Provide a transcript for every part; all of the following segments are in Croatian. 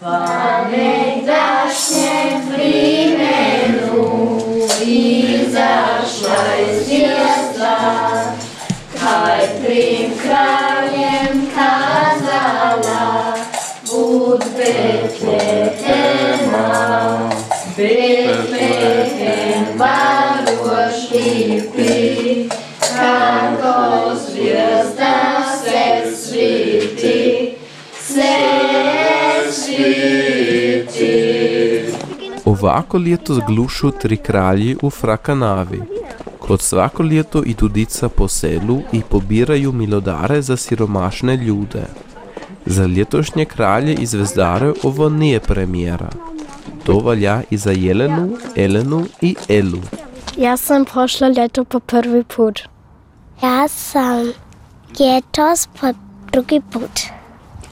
Pamiętasz się klimenu i zaszłaj zjazda, kaj prim krajem kazala, bud Betlehema, Betlehem baroš lipi, kako zjazda. Ovako leto zglušu tri kralji u Frakanavi. Kot svako leto idu dica po selu i pobiraju milodare za siromašne ljude. Za letošnje kralje i zvezdare ovo nije premijera. To valja i za Jelenu, Elenu i Elu. Ja sam prošlo ljeto po prvi put. Ja sam letos po drugi put.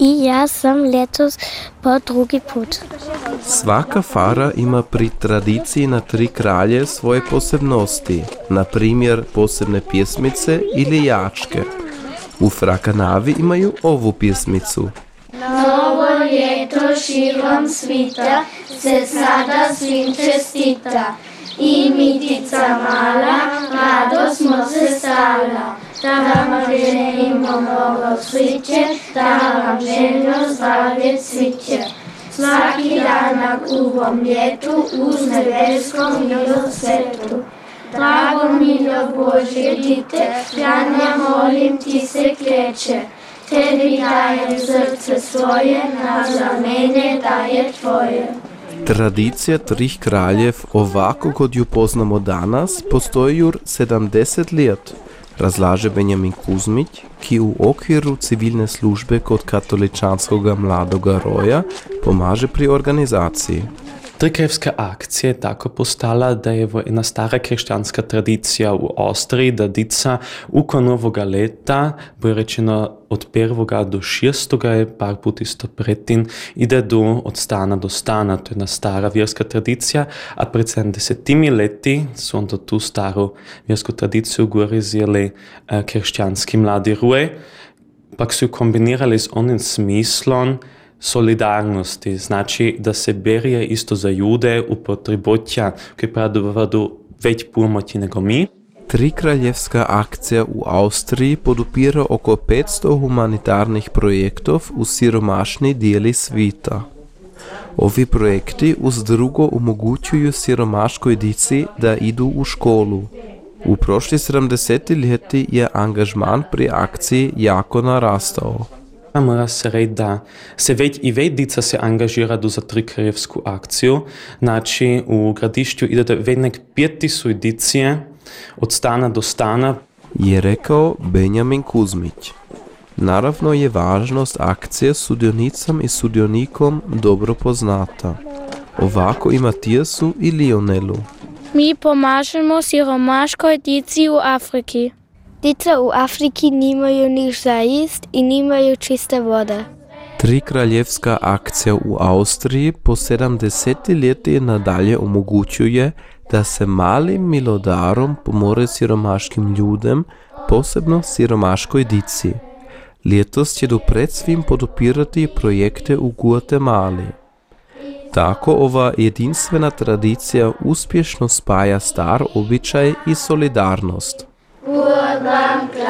I ja sam letos po drugi put. Svaka fara ima pri tradiciji na tri kralje svoje posebnosti, na primjer posebne pjesmice ili jačke. U Frakanavi imaju ovu pjesmicu. Novo ljeto širom svita se sada svim čestita. I mitica mala, mnogo sreće, da vam željno zdravlje cviće. Svaki danak u ovom ljetu uz nebeskom milosvetu. Drago milo Bože dite, ja molim ti se kleče. Tebi dajem srce svoje, na zamene daje tvoje. Tradicija trih kraljev ovako kot ju poznamo danas postoji jur 70 let, razlaže Benjamin Kuzmić, ki v okviru civilne službe kot katoličanskega mladoga roja pomaže pri organizaciji. Trikrevska akcija je tako postala, da je ena stara krščanska tradicija v Avstriji, da dica uko novoga leta, bo rečeno od prvega do šestoga je par put isto pretin, ide do od stana do stana, to je ena stara vjerska tradicija, a pred 70 leti so onda tu staru vjersku tradiciju gore zjeli uh, krščanski mladi ruje, pak su ju kombinirali s onim smislom, solidarnosti, znači da se berije isto za jude u potrebotja koji pravdu već pomoći nego mi. Trikraljevska akcija u Austriji podupira oko 500 humanitarnih projektov u siromašni dijeli svita. Ovi projekti uz drugo omogućuju siromaškoj dici da idu u školu. U prošli 70 leti je angažman pri akciji jako narastao. Mora se reći da se već i već dica se angažira za trikrajevsku akciju. Znači u gradišću ide već nek pjeti dicije od stana do stana. Je rekao Benjamin Kuzmić. Naravno je važnost akcije sudionicam i sudionikom dobro poznata. Ovako i Matijasu i Lionelu. Mi pomažemo siromaškoj dici u Afriki. Dice u Afriki nimaju niš za ist i nimaju čiste vode. Trikraljevska akcija u Austriji po 70 leti nadalje omogućuje da se malim milodarom pomore siromaškim ljudem, posebno siromaškoj dici. Letos će do pred svim podupirati projekte u Guatemali. Tako ova jedinstvena tradicija uspješno spaja star običaj i solidarnost. Urbancati.